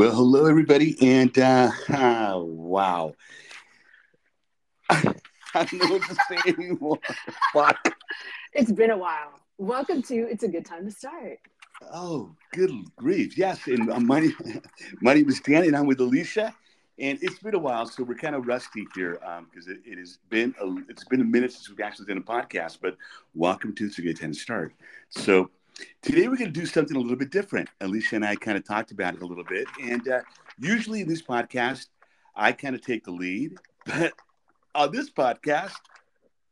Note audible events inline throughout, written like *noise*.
Well, hello everybody, and uh, *laughs* wow, *laughs* I don't know what to say anymore. Fuck. It's been a while. Welcome to It's a Good Time to Start. Oh, good grief! Yes, and uh, my *laughs* my name is Danny, and I'm with Alicia, and it's been a while, so we're kind of rusty here because um, it, it, has been a, it's been a minute since we've actually done a podcast. But welcome to It's a Good Time to Start. So Today we're going to do something a little bit different. Alicia and I kind of talked about it a little bit, and uh, usually in this podcast, I kind of take the lead, *laughs* but on this podcast,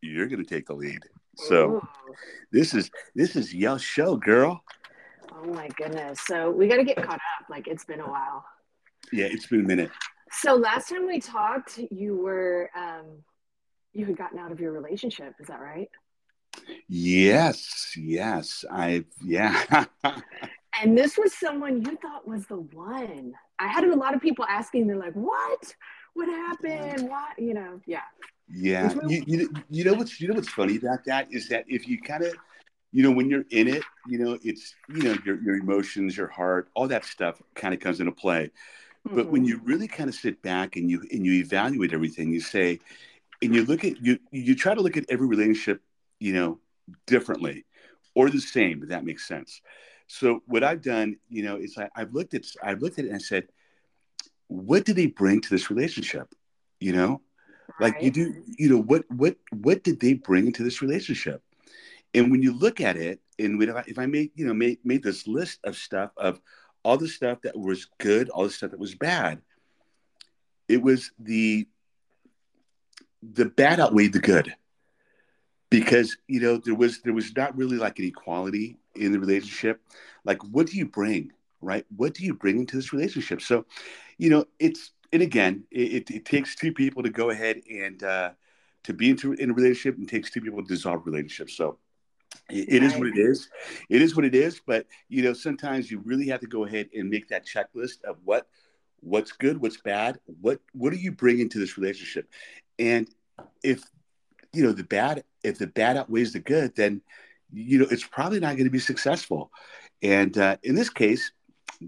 you're going to take the lead. So Ooh. this is this is your show, girl. Oh my goodness! So we got to get caught up. Like it's been a while. Yeah, it's been a minute. So last time we talked, you were um, you had gotten out of your relationship. Is that right? Yes, yes. I yeah. and this was someone you thought was the one. I had a lot of people asking, they're like, what? What happened? What? You know, yeah. Yeah. You, you, you know what's you know what's funny about that is that if you kind of you know when you're in it you know it's you know your, your emotions your heart all that stuff kind of comes into play mm-hmm. but when you mm-hmm. really kind of sit back and you and you evaluate everything you say and you look at you you try to look at every relationship you know, differently or the same, if that makes sense. So what I've done, you know, is I, I've looked at I've looked at it and I said, what did they bring to this relationship? You know, right. like you do, you know, what what what did they bring into this relationship? And when you look at it, and if I, if I made you know made made this list of stuff of all the stuff that was good, all the stuff that was bad, it was the the bad outweighed the good because you know there was there was not really like an equality in the relationship. Like what do you bring right? What do you bring into this relationship? So you know it's and again it, it takes two people to go ahead and uh to be into in a relationship and takes two people to dissolve relationships. So it, it is what it is. It is what it is but you know sometimes you really have to go ahead and make that checklist of what what's good what's bad what what do you bring into this relationship? And if you know the bad if the bad outweighs the good then you know it's probably not going to be successful. And uh, in this case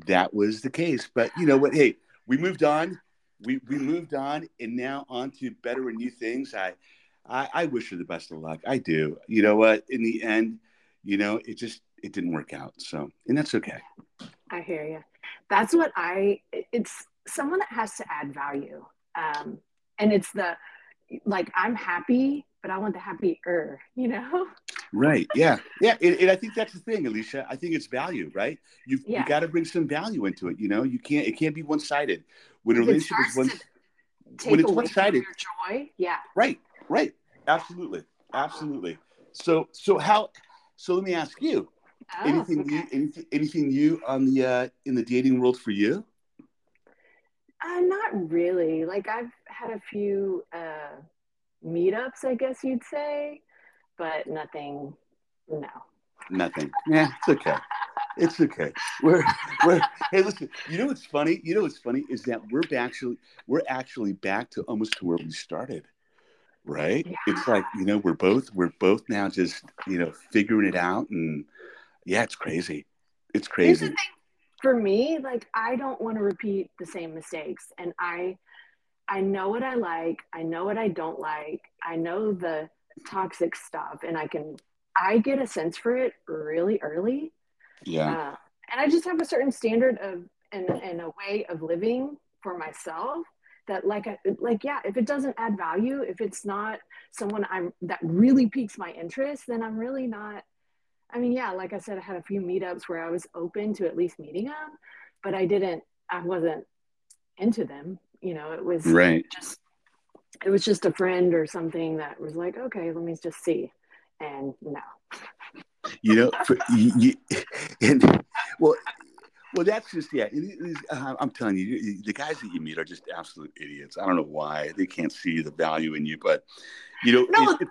that was the case. But you know what? Hey we moved on. We we moved on and now on to better and new things. I, I i wish her the best of luck. I do. You know what? In the end you know it just it didn't work out. So and that's okay. I hear you that's what i it's someone that has to add value. Um and it's the like i'm happy but I want the happier, you know? Right. *laughs* Yeah. Yeah. And, and, I think that's the thing, Alicia. I think it's value, right? You've yeah. you got to bring some value into it. You know, you can't, it can't be one sided. When a relationship is one, when it's one sided, joy. Yeah. Right. Right. Absolutely. Absolutely. So, so how, so let me ask you, oh, anything okay. you, anything, anything new on the, uh, in the dating world for you? Uh, not really. Like I've had a few, uh, meetups, I guess you'd say, but nothing. No. Nothing. Yeah, it's okay. It's okay. We're we're hey listen, you know what's funny? You know what's funny is that we're actually we're actually back to almost to where we started. Right? Yeah. It's like, you know, we're both we're both now just, you know, figuring it out and yeah, it's crazy. It's crazy. For me, like I don't want to repeat the same mistakes and I I know what I like. I know what I don't like. I know the toxic stuff, and I can I get a sense for it really early. Yeah. Uh, and I just have a certain standard of and, and a way of living for myself that like I, like yeah if it doesn't add value if it's not someone i'm that really piques my interest then i'm really not i mean yeah like i said i had a few meetups where i was open to at least meeting them but i didn't i wasn't into them you know it was right. just it was just a friend or something that was like okay let me just see. And no. You know for, you, *laughs* and well well that's just yeah i'm telling you the guys that you meet are just absolute idiots. I don't know why. They can't see the value in you but you know no, it,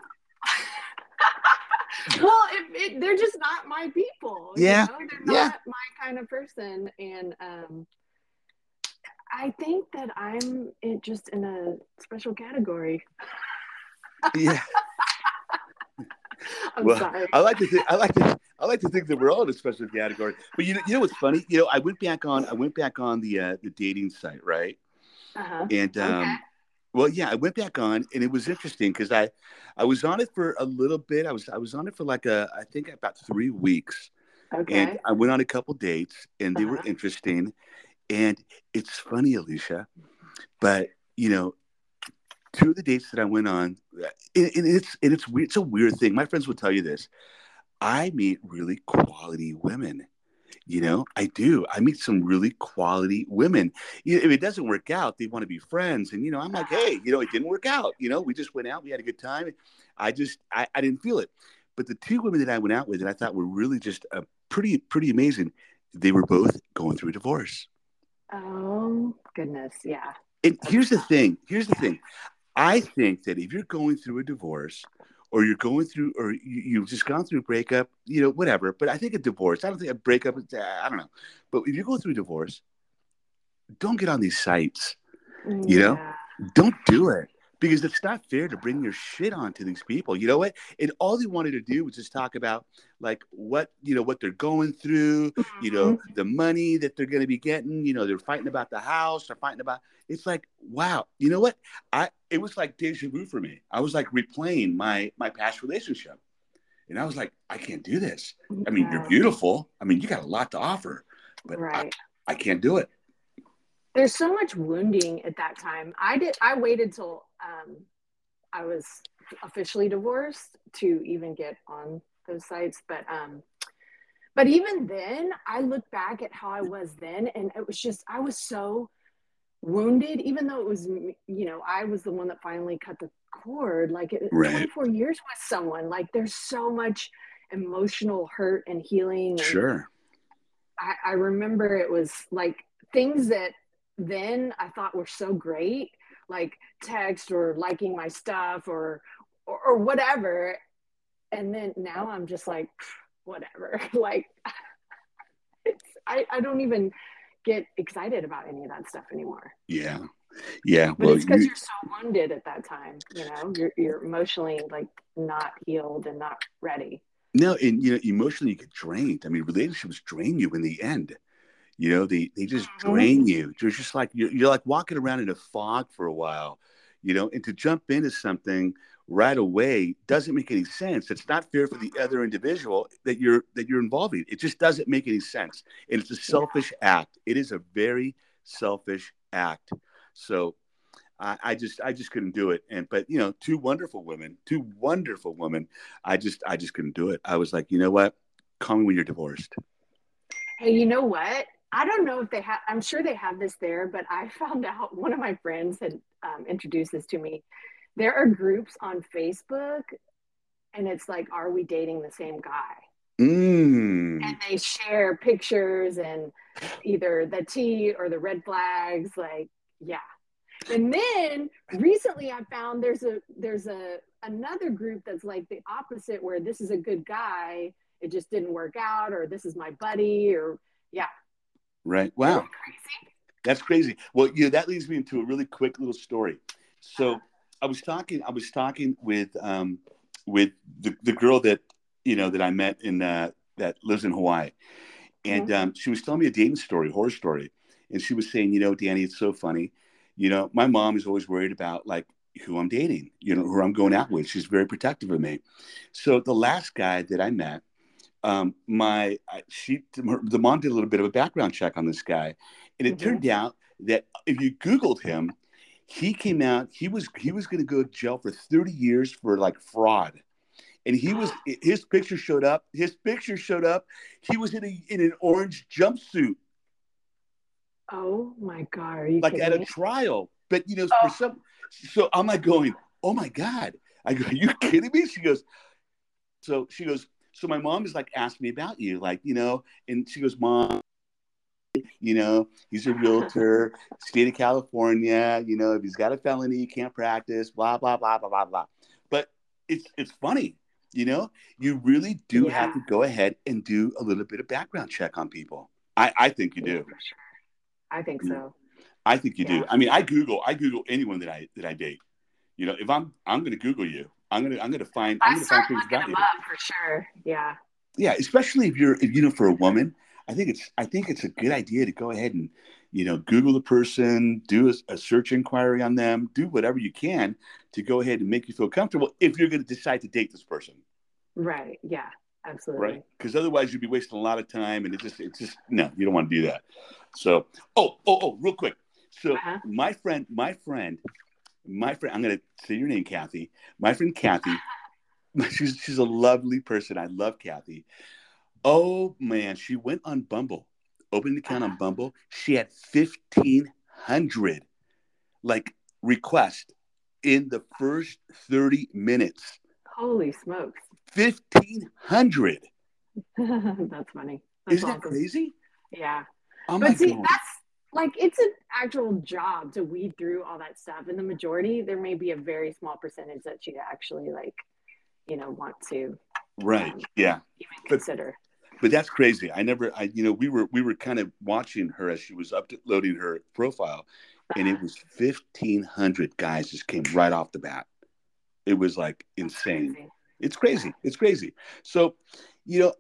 *laughs* well it, it, they're just not my people yeah. you know? they're yeah. not my kind of person. And um I think that I'm in, just in a special category. yeah. *laughs* I'm well, sorry. I like to think I like to I like to think that we're all in a special category. But you know, you know what's funny? You know, I went back on I went back on the uh, the dating site, right? Uh-huh. And um, Okay. well, yeah, I went back on, and it was interesting because I I was on it for a little bit. I was I was on it for like a I think about three weeks, Okay. and I went on a couple dates, and they were Uh-huh. interesting. And it's funny, Alicia, but you know, two of the dates that I went on, and, it's and it's weird. It's a weird thing. My friends will tell you this. I meet really quality women. You know, I do. I meet some really quality women. You know, if it doesn't work out, they want to be friends. And you know, I'm like, hey, you know, it didn't work out. You know, we just went out, we had a good time. I just, I, I didn't feel it. But the two women that I went out with, that I thought were really just uh, pretty, pretty amazing. They were both going through a divorce. Oh goodness, yeah. And here's the thing. Here's the thing. I think that if you're going through a divorce, or you're going through, or you, you've just gone through a breakup, you know, whatever. But I think a divorce. I don't think a breakup. Uh, I don't know. But if you go through a divorce, don't get on these sites. You know? Don't do it because it's not fair to bring your shit onto these people. You know what? And all they wanted to do was just talk about like what you know what they're going through. You know Mm-hmm. the money that they're going to be getting. You know they're fighting about the house. They're fighting about. It's like wow. You know what? I it was like deja vu for me. I was like replaying my my past relationship, and I was like, I can't do this. I mean, you're beautiful. I mean, you got a lot to offer, but right. I, I can't do it. There's so much wounding at that time. I did. I waited till um, I was officially divorced to even get on those sites, but um, but even then, I look back at how I was then, and it was just I was so wounded. Even though it was, you know, I was the one that finally cut the cord. Like it, Right. 24 years with someone, like there's so much emotional hurt and healing. And, Sure. I, I remember it was like things that then I thought we were so great, like text or liking my stuff or or, or whatever. And then now I'm just like, *sighs* whatever. *laughs* like *laughs* it's, I, I don't even get excited about any of that stuff anymore. Yeah. Yeah. But well, it's because you, are so wounded at that time, you know, you're you're emotionally like not healed and not ready. No, and you know, emotionally you get drained. I mean, relationships drain you in the end. You know, they they just Mhm. drain you. You're just like you're, you're like walking around in a fog for a while, you know, and to jump into something right away doesn't make any sense. It's not fair for the other individual that you're that you're involving. It just doesn't make any sense. And it's a selfish act. It is a very selfish act. So I, I just I just couldn't do it. And but you know, two wonderful women, two wonderful women. I just I just couldn't do it. I was like, you know what? Call me when you're divorced. Hey, you know what? I don't know if they have, I'm sure they have this there, but I *laughs* found out one of my friends had um, introduced this to me. There are groups on Facebook, and it's like, Are we dating the same guy? Mm. And they share pictures and either the tea or the red flags. Like, yeah. And then recently I found there's a there's a another group that's like the opposite where this is a good guy, it just didn't work out, or this is my buddy, or yeah. Right. Wow. Crazy. That's crazy. Well, you know, that leads me into a really quick little story. So I was talking, I was talking with um with the, the girl that you know that I met in uh that lives in Hawaii. And um, she was telling me a dating story, horror story. And she was saying, you know, Danny, it's so funny. You know, my mom is always worried about like who I'm dating, you know, who I'm going out with. She's very protective of me. So the last guy that I met, um, my she the mom did a little bit of a background check on this guy, and it Mhm. turned out that if you Googled him, he came out. He was he was going to go to jail for 30 years for like fraud, and he was *gasps* his picture showed up. His picture showed up. He was in a in an orange jumpsuit, Oh my god, are you like at a trial. But you know, Oh. for some, so I'm like going, oh my god. I go, are you kidding me? She goes, so she goes, so my mom is like asking me about you, like you know, and she goes, mom. You know, he's a realtor, *laughs* state of California. You know, if he's got a felony, he can't practice. Blah blah blah blah blah blah. But it's it's funny. You know, you really do Yeah. have to go ahead and do a little bit of background check on people. I I think you do. I think so. I think you do. I mean, I Google, I Google anyone that I that I date. You know, if I'm I'm going to Google you, I'm gonna I'm gonna find I'm gonna find things about you. for sure. Yeah. Yeah, especially if you're if, you know for a woman, I think it's I think it's a good idea to go ahead and you know Google the person, do a, a search inquiry on them, do whatever you can to go ahead and make you feel comfortable if you're going to decide to date this person, Right. Yeah. Absolutely. right? Because otherwise you'd be wasting a lot of time, and it just it's just no, you don't want to do that. So oh oh oh, real quick. So Uh-huh. my friend, my friend, my friend, I'm going to say your name, Kathy. My friend Kathy. *laughs* She's she's a lovely person. I love Kathy. Oh man, she went on Bumble, opened an account on Uh-huh. Bumble. She had fifteen hundred like requests in the first thirty minutes. Holy smokes. Fifteen hundred. *laughs* that's funny. That's Isn't that crazy? Yeah. Oh but see, god. that's like it's an actual job to weed through all that stuff. And the majority, there may be a very small percentage that you actually like, you know, want to Right. um, Yeah. even But- consider. But that's crazy. I never I you know, we were we were kind of watching her as she was uploading her profile and it was fifteen hundred guys just came right off the bat. It was like insane. Crazy. It's crazy. It's crazy. So, you know,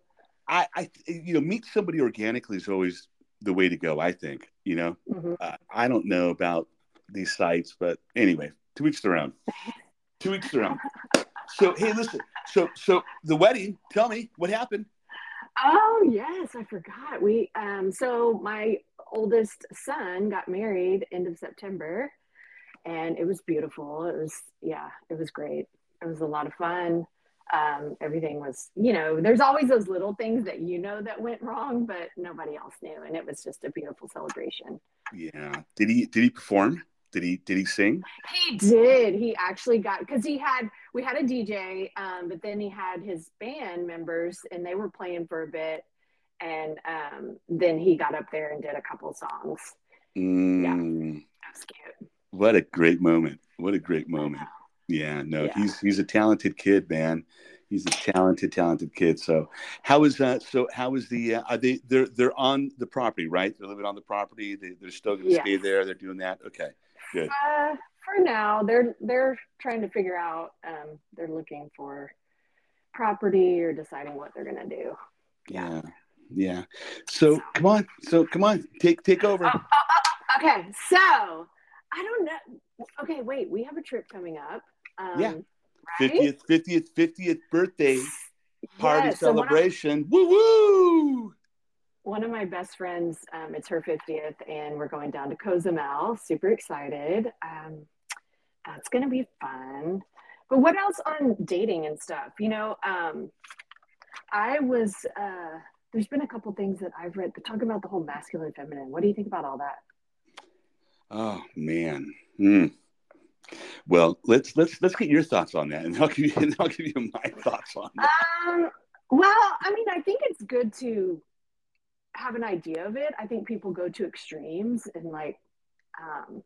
I, I, you know, meet somebody organically is always the way to go. I think. You know, Mhm. uh, I don't know about these sites, but anyway, two weeks around. Two weeks around. So, hey, listen. So, so the wedding. Tell me what happened. Oh yes, I forgot. We um so my oldest son got married end of September and it was beautiful. It was yeah, it was great. It was a lot of fun. Um, everything was, you know, there's always those little things that you know that went wrong, but nobody else knew. And it was just a beautiful celebration. Yeah. Did he? Did he perform? Did he? Did he sing? He did. He actually got because he had we had a DJ, um, but then he had his band members and they were playing for a bit, and um, then he got up there and did a couple songs. Mm, That was cute. What a great moment. What a great moment. Yeah, no, Yeah. he's he's a talented kid, man. He's a talented, talented kid. So, how is that? So, how is the? Uh, are they? They're they're on the property, right? They're living on the property. They, they're still going to Yes. stay there. They're doing that. Okay, good. Uh, for now, they're they're trying to figure out. Um, they're looking for property or deciding what they're gonna do. Yeah, yeah. So, come on. So, come on. Take take over. Oh, oh, oh, okay, so I don't know. Okay, wait. We have a trip coming up. Um, Yeah. right? Fiftieth, fiftieth, fiftieth birthday party Yes, so celebration. woo woo! one of my best friends, um, it's her 50th, and we're going down to Cozumel. Super excited. Um, that's going to be fun. But what else on dating and stuff? You know, um, I was, uh, there's been a couple things that I've read, but talk about the whole masculine, feminine. What do you think about all that? Oh man. Hmm. Well, let's let's let's get your thoughts on that, and I'll give you *laughs* and I'll give you my thoughts on that. Um, well, I mean, I think it's good to have an idea of it. I think people go to extremes and like, um,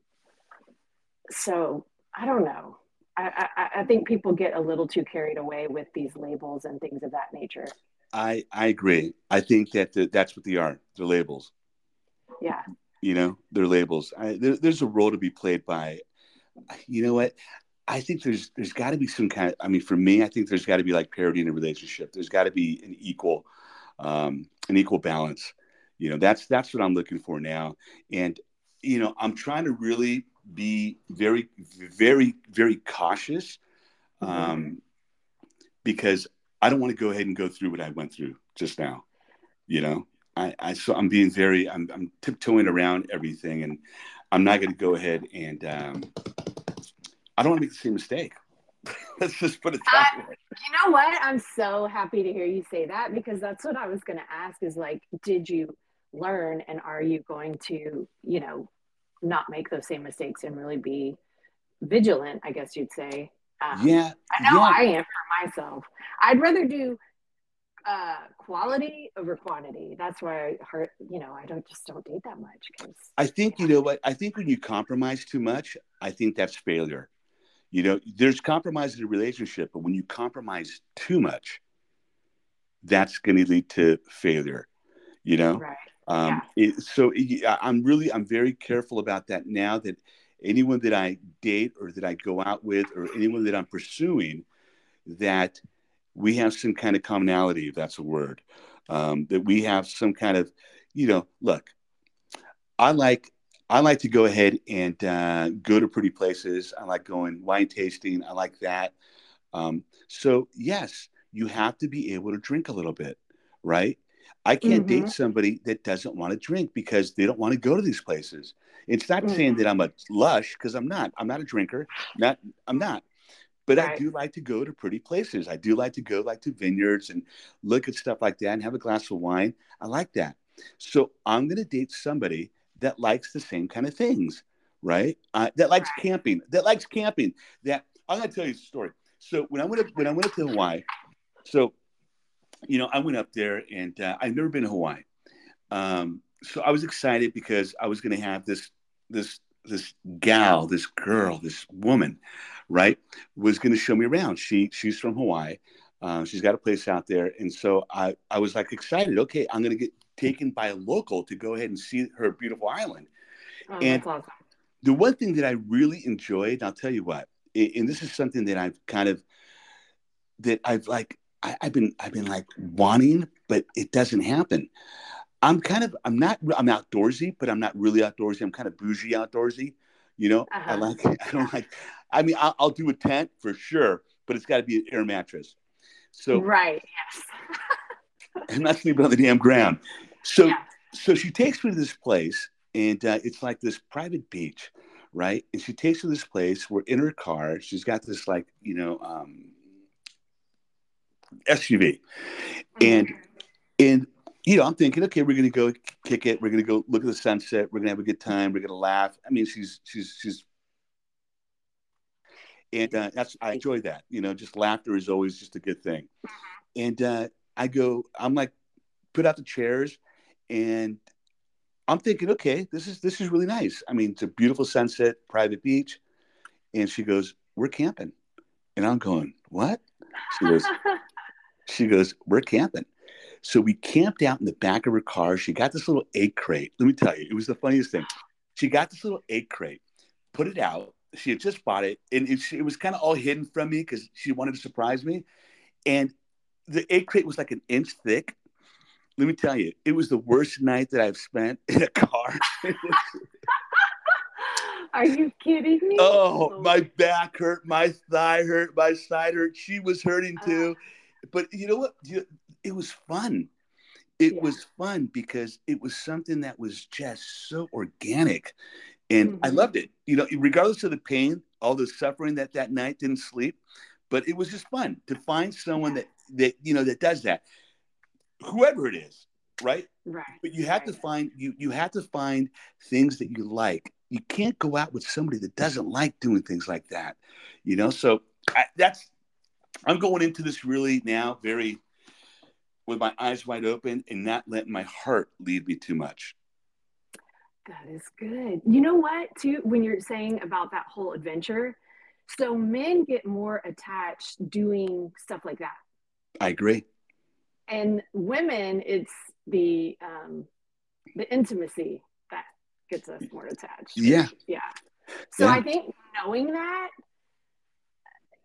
so I don't know. I, I, I think people get a little too carried away with these labels and things of that nature. I I agree. I think that the, that's what they are. They're labels. Yeah. You know, they're labels. I, there, there's a role to be played by. You know what? I think there's there's got to be some kind of. I mean, for me, I think there's got to be like parity in a relationship. There's got to be an equal, um, an equal balance. You know, that's that's what I'm looking for now. And you know, I'm trying to really be very, very, very cautious, um, because I don't want to go ahead and go through what I went through just now. You know, I, I so I'm being very, I'm, I'm tiptoeing around everything, and I'm not going to go ahead and um, I don't want to make the same mistake. *laughs* Let's just put it that way. You know what? I'm so happy to hear you say that because that's what I was going to ask is like, did you learn and are you going to, you know, not make those same mistakes and really be vigilant, I guess you'd say. Um, Yeah, I know yeah. I am for myself. I'd rather do uh, quality over quantity. That's why I heard, you know, I don't just don't date that much because I think you know what I think when you compromise too much, I think that's failure. You know, there's compromise in a relationship, but when you compromise too much, that's going to lead to failure. You know, right. um, it, so yeah, I'm really I'm very careful about that now. That anyone that I date or that I go out with or anyone that I'm pursuing, that we have some kind of commonality, if that's a word, um, that we have some kind of, you know, look, I like I like to go ahead and uh, go to pretty places. I like going wine tasting. I like that. Um, so yes, you have to be able to drink a little bit, right? I can't mm-hmm. date somebody that doesn't want to drink because they don't want to go to these places. It's not mm-hmm. saying that I'm a lush because I'm not. I'm not a drinker. Not I'm not. But right. I do like to go to pretty places. I do like to go like to vineyards and look at stuff like that and have a glass of wine. I like that. So I'm going to date somebody that likes the same kind of things, right? Uh, that likes camping. That likes camping. That I'm going to tell you a story. So when I went up, when I went up to Hawaii, so you know I went up there and uh, I've never been to Hawaii. Um, so I was excited because I was going to have this this this gal, this girl, this woman, right, was going to show me around. She she's from Hawaii. Uh, she's got a place out there, and so I I was like excited. Okay, I'm going to get taken by a local to go ahead and see her beautiful island. Oh, and awesome. the one thing that I really enjoyed, I'll tell you what, and this is something that I've kind of that I've like I, have been I've been like wanting, but it doesn't happen. I'm kind of I'm not I'm outdoorsy, but I'm not really outdoorsy. I'm kind of bougie outdoorsy. You know, uh-huh. I like *laughs* I don't like. I mean, I'll, I'll do a tent for sure, but it's got to be an air mattress. So right, yes. *laughs* I'm not sleeping on the damn ground. So yeah. so she takes me to this place, and uh, it's like this private beach, right? And she takes me to this place. We're in her car. She's got this like you know um, SUV, and mm-hmm. and you know, I'm thinking, okay, we're gonna go kick it. We're gonna go look at the sunset. We're gonna have a good time. We're gonna laugh. I mean, she's she's she's, and uh, that's I enjoy that. You know, just laughter is always just a good thing. And uh, I go, I'm like, put out the chairs, and I'm thinking, okay, this is this is really nice. I mean, it's a beautiful sunset, private beach, and she goes, we're camping, and I'm going, what? She goes, *laughs* she goes, we're camping. So we camped out in the back of her car. She got this little egg crate. Let me tell you, it was the funniest thing. She got this little egg crate, put it out. She had just bought it, and it, it was kind of all hidden from me because she wanted to surprise me. And the egg crate was like an inch thick. Let me tell you, it was the worst night that I've spent in a car. *laughs* Are you kidding me? Oh, my back hurt, my thigh hurt, my side hurt. She was hurting too. Uh, but you know what? it was fun. It yeah. was fun because it was something that was just so organic. And mm-hmm. I loved it. You know, regardless of the pain, all the suffering that that night didn't sleep, but it was just fun to find someone that that you know that does that. Whoever it is, right? Right. But you have right. to find you you have to find things that you like. You can't go out with somebody that doesn't like doing things like that. You know, so I, that's I'm going into this really now very with my eyes wide open and not letting my heart lead me too much. That is good. You know what, too, when you're saying about that whole adventure, so men get more attached doing stuff like that. I agree. And women, it's the um, the intimacy that gets us more attached. Yeah. Yeah. So yeah. I think knowing that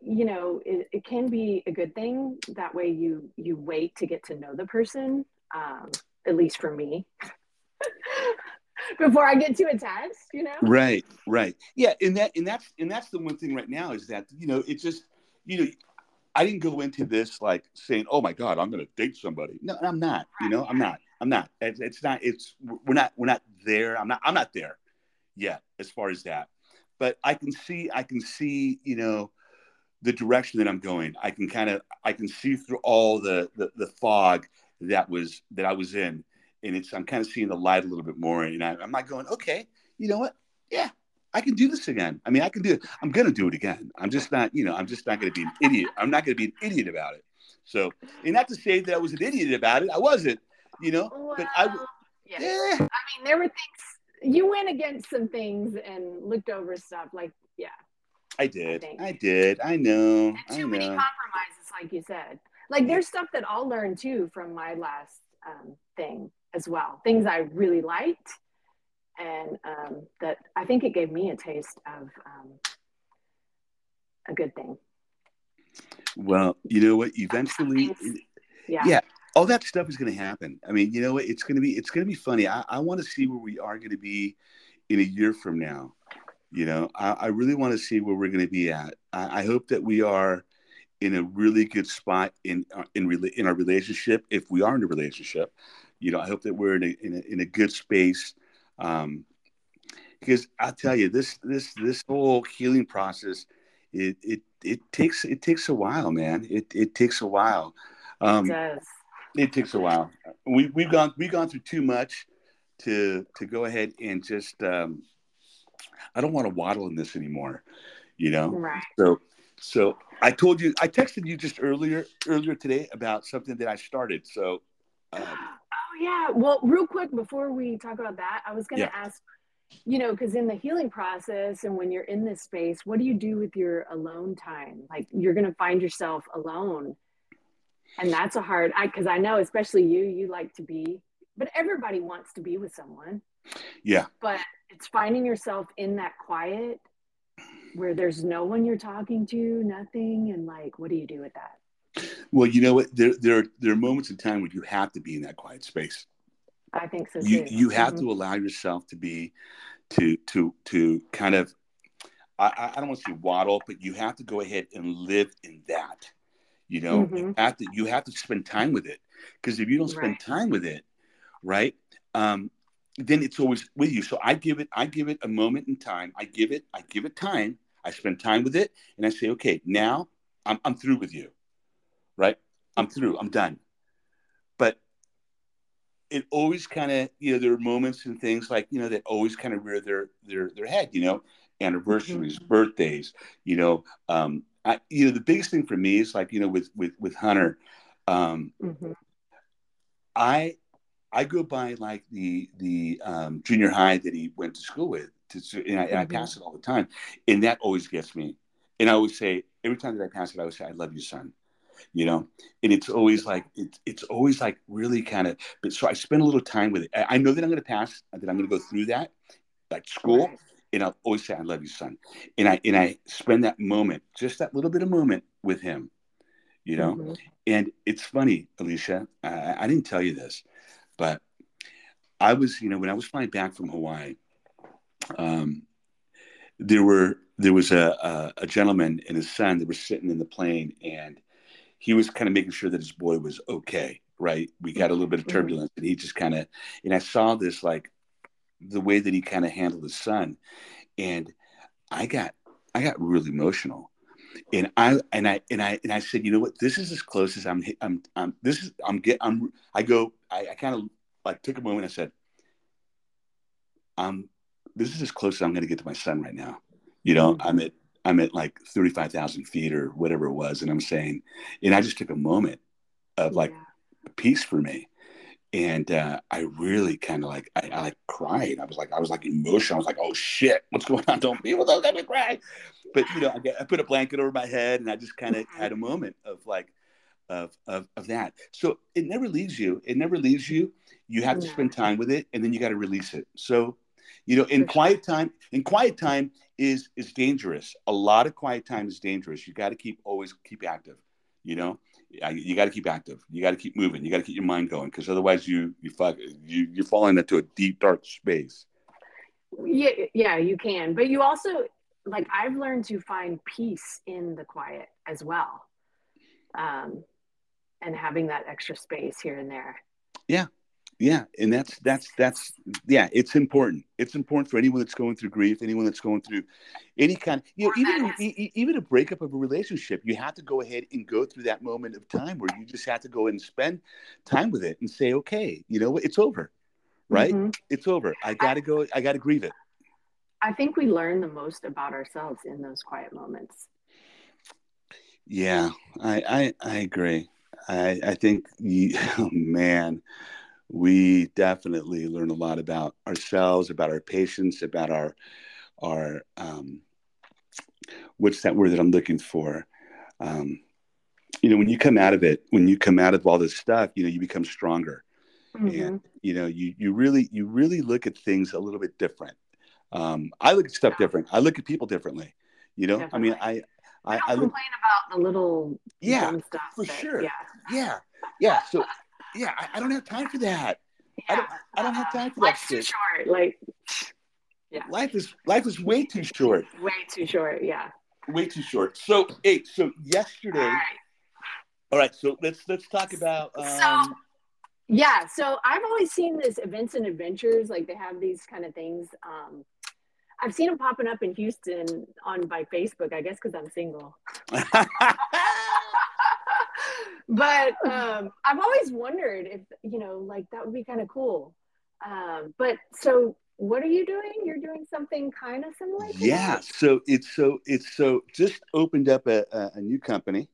you know it, it, can be a good thing that way you you wait to get to know the person um, at least for me *laughs* before i get too attached you know right right yeah and that and that's and that's the one thing right now is that you know it just you know i didn't go into this like saying oh my god i'm gonna date somebody no i'm not you know i'm not i'm not it's, it's not it's we're not we're not there i'm not i'm not there yet as far as that but i can see i can see you know the direction that I'm going. I can kind of I can see through all the, the, the fog that was that I was in, and it's I'm kind of seeing the light a little bit more. And I, I'm not going, okay, you know what? Yeah, I can do this again. I mean, I can do it. I'm gonna do it again. I'm just not, you know, I'm just not gonna be an idiot. I'm not gonna be an idiot about it. So, and not to say that I was an idiot about it. I wasn't, you know, well, but I. Yeah. yeah. I mean, there were things you went against some things and looked over stuff like, yeah, I did. I, I did. I know. And too I know. many compromises, like you said. Like there's stuff that I'll learn too from my last um, thing as well. Things I really liked, and um, that I think it gave me a taste of um, a good thing. Well, you know what? Eventually, yeah. yeah, all that stuff is going to happen. I mean, you know what? It's going to be it's going to be funny. I, I want to see where we are going to be in a year from now. You know, I, I really want to see where we're going to be at. I, I, hope that we are in a really good spot in uh, in in our relationship. If we are in a relationship, you know, I hope that we're in a in a, in a good space. Um, because I tell you, this this this whole healing process, it it it takes it takes a while, man. It it takes a while. Um, it does. It takes a while. We we've gone we've gone through too much to to go ahead and just um, I don't want to waddle in this anymore, you know. Right. So so I told you I texted you just earlier earlier today about something that I started. So. Um, yeah. Well, real quick before we talk about that, I was going to yeah. ask you know because in the healing process and when you're in this space what do you do with your alone time? Like you're going to find yourself alone. And that's a hard i because i know especially you you like to be but everybody wants to be with someone. Yeah. But it's finding yourself in that quiet where there's no one you're talking to nothing and like what do you do with that well you know what there there, there are moments in time where you have to be in that quiet space I think so. You too. you have mm-hmm. to allow yourself to be to to to kind of I, I don't want to say waddle, but you have to go ahead and live in that. You know, mm-hmm. you have to you have to spend time with it because if you don't spend right. time with it, right, um, then it's always with you. So I give it I give it a moment in time. I give it I give it time. I spend time with it, and I say, okay, now I'm I'm through with you, right? I'm through. I'm done. But it always kind of you know there are moments and things like you know that always kind of rear their their their head you know anniversaries mm-hmm. birthdays you know um I, you know the biggest thing for me is like you know with with with hunter um mm-hmm. i i go by like the the um, junior high that he went to school with to, and, I, and I mm-hmm. pass it all the time and that always gets me and i always say every time that i pass it i always say i love you son you know and it's always like it's it's always like really kind of but so i spend a little time with it. I, I know that i'm going to pass that i'm going to go through that like school and i'll always say i love you son. And i and i spend that moment just that little bit of moment with him you know? Mm-hmm. and it's funny alicia I, I didn't tell you this but i was you know when i was flying back from hawaii um there were there was a, a, a gentleman and his son that were sitting in the plane and he was kind of making sure that his boy was okay, right? We got a little bit of mm-hmm. turbulence, and he just kind of, and I saw this like the way that he kind of handled his son, and I got, I got really emotional, and I and I and I and I said, you know what, this is as close as I'm, I'm, I'm this is, I'm get, I'm, I go, I, I kind of like took a moment. I said, um, this is as close as I'm going to get to my son right now. You know, mm-hmm. I'm at I'm at like 35,000 feet or whatever it was. And I'm saying, and I just took a moment of like yeah. peace for me. And uh, I really kind of like, I, I, like cried. I was like, I was like emotional. I was like, oh shit, what's going on? Don't be with us. Let me cry. But, you know, I, get, I put a blanket over my head and I just kind of mm-hmm. had a moment of like, of, of, of that. So it never leaves you. It never leaves you. You have to spend time with it and then you got to release it. So, you know, in quiet time, in quiet time, is is dangerous. A lot of quiet time is dangerous. You got to keep always keep active. You know, you got to keep active. You got to keep moving. You got to keep your mind going because otherwise you you fuck you you're falling into a deep dark space. Yeah, yeah, you can. But you also like I've learned to find peace in the quiet as well, um, and having that extra space here and there. Yeah, yeah and that's that's that's yeah it's important. It's important for anyone that's going through grief anyone that's going through any kind you know even even a breakup of a relationship you have to go ahead and go through that moment of time where you just have to go and spend time with it and say okay you know it's over. Right? Mm-hmm. it's over. I gotta go i gotta grieve it. I think we learn the most about ourselves in those quiet moments. Yeah i i, I agree. I i think you, *laughs* oh man we definitely learn a lot about ourselves, about our patients, about our our um, what's that word that I'm looking for? Um, you know, when you come out of it, when you come out of all this stuff, you know, you become stronger, mm-hmm. and you know, you you really you really look at things a little bit different. Um, I look at stuff different. I look at people differently. You know, definitely. I mean, I I, I don't complain about the little yeah stuff for that, sure yeah yeah yeah so yeah I, I don't have time for that. Yeah. I don't I don't have time for Life's that too short like yeah. Life is life is way too short. Way too short yeah. Way too short. So hey so yesterday all right, all right so let's let's talk about um, so yeah so i've always seen this events and adventures like they have these kind of things um I've seen them popping up in Houston on by Facebook, I guess because I'm single. *laughs* but *laughs* um, I've always wondered if you know, like that would be kind of cool. Um, but so, what are you doing? You're doing something kind of similar. yeah. So it's so it's so just opened up a, a, a new company.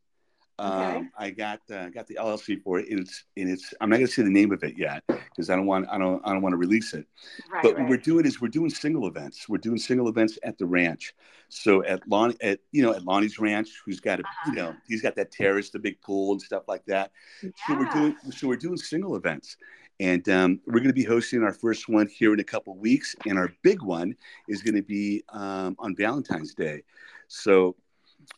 Okay. Um, I got uh, got the LLC for it, and it's and it's. I'm not going to say the name of it yet because I don't want I don't I don't want to release it. Right, but right. what we're doing is we're doing single events. We're doing single events at the ranch. So at Lon at you know at Lonnie's ranch, who's got a uh-huh. you know he's got that terrace, the big pool and stuff like that. Yeah. So we're doing so we're doing single events. And um, we're going to be hosting our first one here in a couple weeks, and our big one is going to be um, on Valentine's Day. So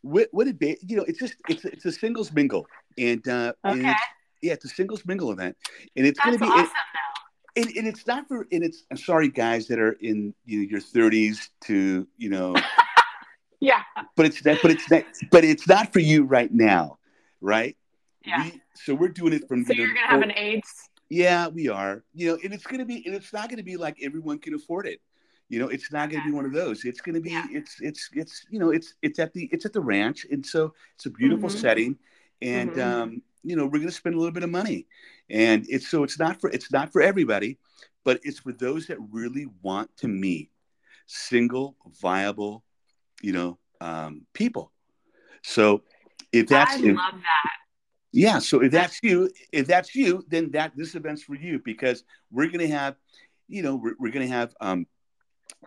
what what it be? You know, it's just it's it's a singles mingle, and uh, okay. And it's, yeah, it's a singles mingle event, and it's going to be. Awesome it, and, and it's not for and it's I'm sorry guys that are in you know your 30s to you know *laughs* yeah. But it's that but it's that but it's not for you right now right? Yeah. We, so we're doing it from so you are gonna have an AIDS? Yeah we are. You know and it's gonna be and it's not gonna be like everyone can afford it you know, it's not going to be one of those. It's going to be. Yeah. It's it's it's you know it's it's at the it's at the ranch, and so it's a beautiful mm-hmm. setting, and mm-hmm. um, you know we're going to spend a little bit of money, and it's so it's not for it's not for everybody, but it's for those that really want to meet single viable, you know, um, people. So if that's I if, love that. Yeah, so if that's you, if that's you, then that this event's for you because we're going to have, you know, we're, we're going to have um,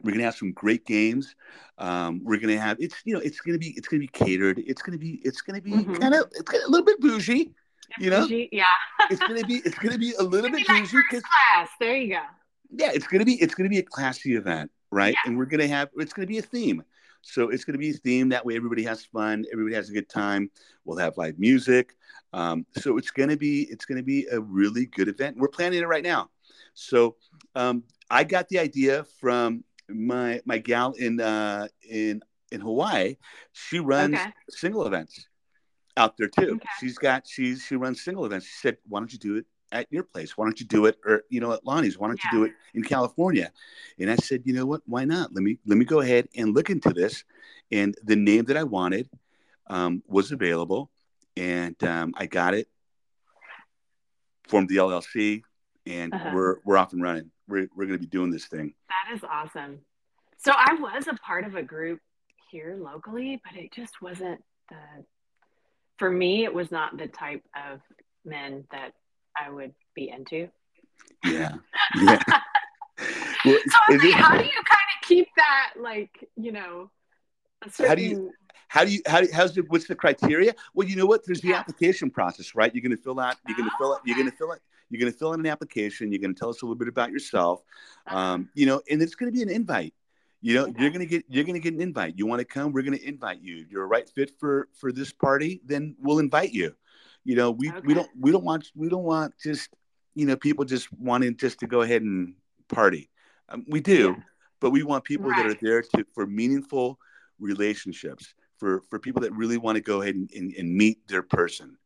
we're gonna have some great games. Um, we're gonna have it's you know it's gonna be it's gonna be catered. It's gonna be it's gonna be mm-hmm. kind of it's a little bit bougie. You know, bougie, yeah. it's gonna be it's gonna be a little bit bougie because class. There you go. Yeah, it's gonna be it's gonna be a classy event, right? Yeah. And we're gonna have it's gonna be a theme. So it's gonna be a theme that way. Everybody has fun. Everybody has a good time. We'll have live music. Um, so it's gonna be it's gonna be a really good event. We're planning it right now. So um, I got the idea from my my gal in uh, in in Hawaii, she runs okay. single events out there too. Okay. She's got she's she runs single events. She said, "Why don't you do it at your place? Why don't you do it or you know at Lonnie's? Why don't yeah. you do it in California?" And I said, "You know what? Why not? Let me let me go ahead and look into this." And the name that I wanted um, was available, and um, I got it. Formed the LLC, and uh-huh. we're we're off and running we're, we're going to be doing this thing. That is awesome. So I was a part of a group here locally, but it just wasn't the, for me, it was not the type of men that I would be into. Yeah. *laughs* Yeah. well, so it, how do you kind of keep that, like, you know, certain... how do you, how do you how how's the what's the criteria well you know what there's the application process right you're going to fill out you're going to fill out you're going to fill out you're going to fill in an application. You're going to tell us a little bit about yourself. Uh-huh. Um, you know, and it's going to be an invite. You know, okay. you're going to get you're going to get an invite. You want to come? We're going to invite you. You're a right fit for for this party. Then we'll invite you. You know, we okay. we don't we don't want we don't want just you know people just wanting just to go ahead and party. Um, we do, yeah. but we want people right. that are there to for meaningful relationships for for people that really want to go ahead and, and, and meet their person.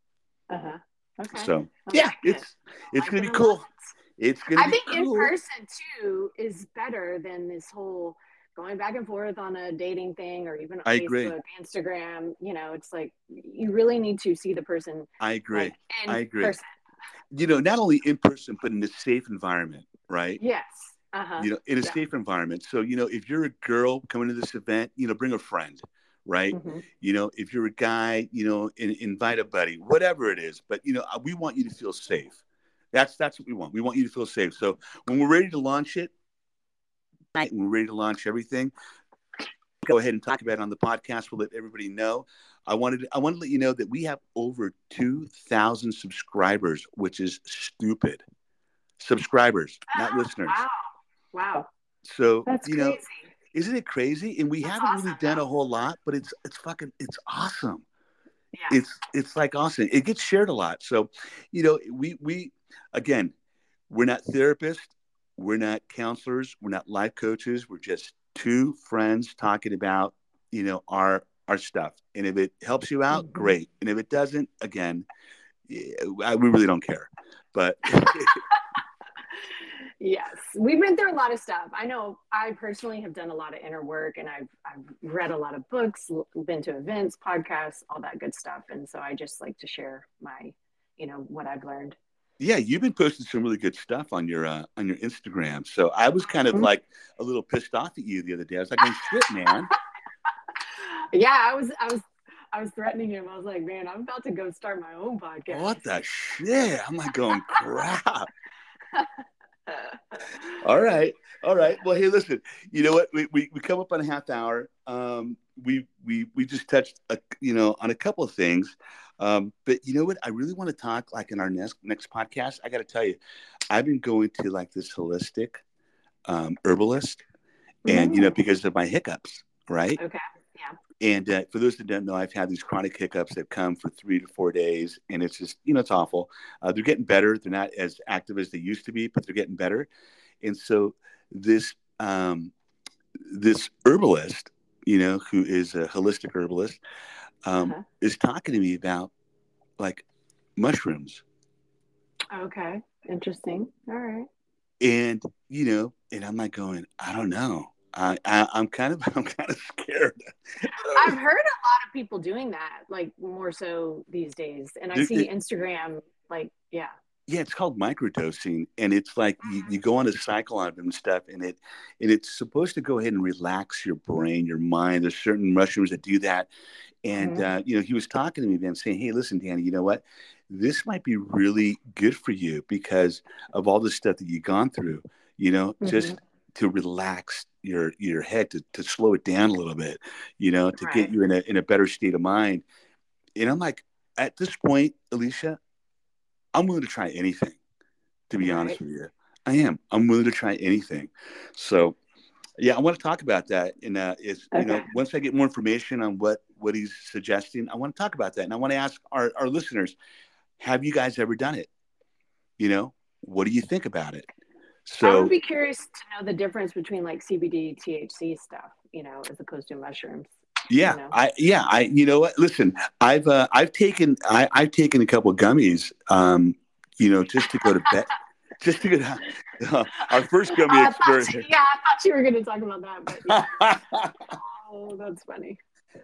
Uh-huh. Okay. So yeah, it's it's gonna be cool. It's gonna. I think cool. in person too is better than this whole going back and forth on a dating thing or even on I Facebook, agree. Instagram. You know, it's like you really need to see the person. I agree. Like, I agree. Person. You know, not only in person but in a safe environment, right? Yes. Uh-huh. You know, in a yeah. safe environment. So, you know, if you're a girl coming to this event, you know, bring a friend right? Mm-hmm. You know, if you're a guy, you know, in, invite a buddy, whatever it is. But you know, uh, we want you to feel safe. That's that's what we want. We want you to feel safe. So when we're ready to launch it, when we're ready to launch everything, go ahead and talk about it on the podcast. We'll let everybody know. I wanted I want to let you know that we have over two thousand subscribers, which is stupid. Subscribers, not oh, listeners. Wow. Wow. So That's you know, crazy Isn't it crazy? And we That's haven't awesome, really done though. a whole lot, but it's it's fucking it's awesome. Yeah. It's it's like awesome. It gets shared a lot. So, you know, we we again, we're not therapists, we're not counselors, we're not life coaches. We're just two friends talking about, you know, our our stuff. And if it helps you out, Mhm. great. And if it doesn't, again, yeah, I- we really don't care. But *laughs* yes we've been through a lot of stuff i know i personally have done a lot of inner work and i've i've read a lot of books been to events podcasts all that good stuff and so i just like to share my you know what i've learned yeah, you've been posting some really good stuff on your uh, on your Instagram. So I was kind of Mhm. like a little pissed off at you the other day. I was like, oh, "Shit, man." *laughs* yeah i was i was i was threatening him i was like man i'm about to go start my own podcast What the shit? I'm like going crap. *laughs* All right. All right. Well, hey, listen, you know what? We, we, we come up on a half hour. Um, we, we, we just touched, a, you know, on a couple of things. Um, but you know what? I really want to talk like in our next, next podcast. I got to tell you, I've been going to like this holistic um, herbalist and, you know, because of my hiccups, right? okay And uh, for those that don't know, I've had these chronic hiccups that come for three to four days, and it's just, you know, it's awful. Uh, they're getting better. They're not as active as they used to be, but they're getting better. And so this um, this herbalist, you know, who is a holistic herbalist, um, Uh-huh. is talking to me about like mushrooms, okay interesting all right and you know, and I'm like going, I don't know. I, I I'm kind of *laughs* I'm kind of scared. I've heard a lot of people doing that, like more so these days. And I see it- Instagram, like, yeah. yeah it's called microdosing and it's like you, you go on a cycle of and stuff and it and it's supposed to go ahead and relax your brain your mind there's certain mushrooms that do that and Mhm. uh, you know he was talking to me then saying hey listen danny you know what this might be really good for you because of all the stuff that you've gone through you know just to relax your your head to, to slow it down a little bit you know to Right. get you in a, in a better state of mind. And i'm like at this point alicia i'm willing to try anything to be honest with you. I am. I'm willing to try anything. So yeah i want to talk about that. And uh it's you know once i get more information on what what he's suggesting i want to talk about that. And i want to ask our, our listeners have you guys ever done it? You know what do you think about it I would be curious to know the difference between like CBD, THC stuff, you know, as opposed to mushrooms. Yeah, you know? I yeah, I you know what? Listen, I've uh, I've taken I, I've taken a couple of gummies, um, you know, just to go to bed, *laughs* just to get uh, our first gummy thought experience. yeah, I thought you were going to talk about that. But yeah. *laughs* oh, that's funny.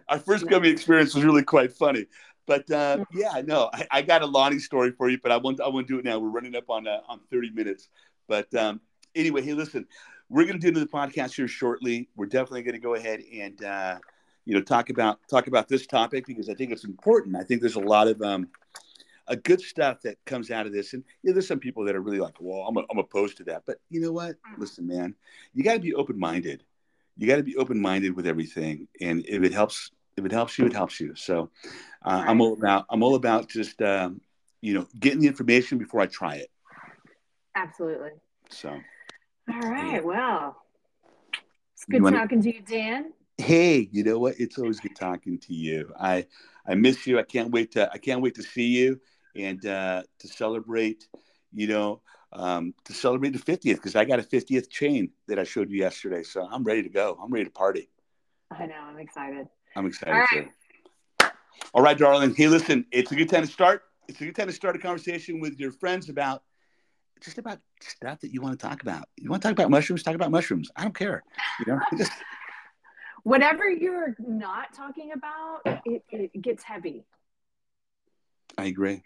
our first No. gummy experience was really quite funny. But uh, yeah, no, I, I got a Lonnie story for you, but I won't I won't do it now. We're running up on uh, on thirty minutes. But um, anyway, hey, listen, we're going to do another podcast here shortly. We're definitely going to go ahead and uh, you know talk about talk about this topic because I think it's important. I think there's a lot of um, a good stuff that comes out of this, and you know, there's some people that are really like, well, I'm, I'm opposed to that. But you know what? Listen, man, you got to be open minded. You got to be open minded with everything, and if it helps, if it helps you, it helps you. So uh, I'm all about I'm all about just um, you know getting the information before I try it. Absolutely. So. All right. Well, it's You good wanna- talking to you, Dan. hey you know what it's always good talking to you i i miss you i can't wait to i can't wait to see you and uh to celebrate you know um to celebrate the 50th because i got a 50th chain that i showed you yesterday so i'm ready to go i'm ready to party I know. I'm excited. i'm excited All too all right darling hey listen it's a good time to start it's a good time to start a conversation with your friends about just about stuff that you want to talk about you want to talk about mushrooms talk about mushrooms i don't care you know *laughs* just Whatever you're not talking about, it, it gets heavy. i agree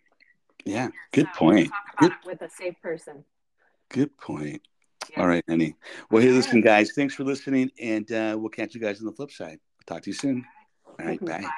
yeah good So point Talk about Good. it with a safe person. Good point. Yeah. All right, Annie. Well, hey, listen, guys. Thanks for listening, and uh, we'll catch you guys on the flip side. Talk to you soon. All right, bye. *laughs* Bye.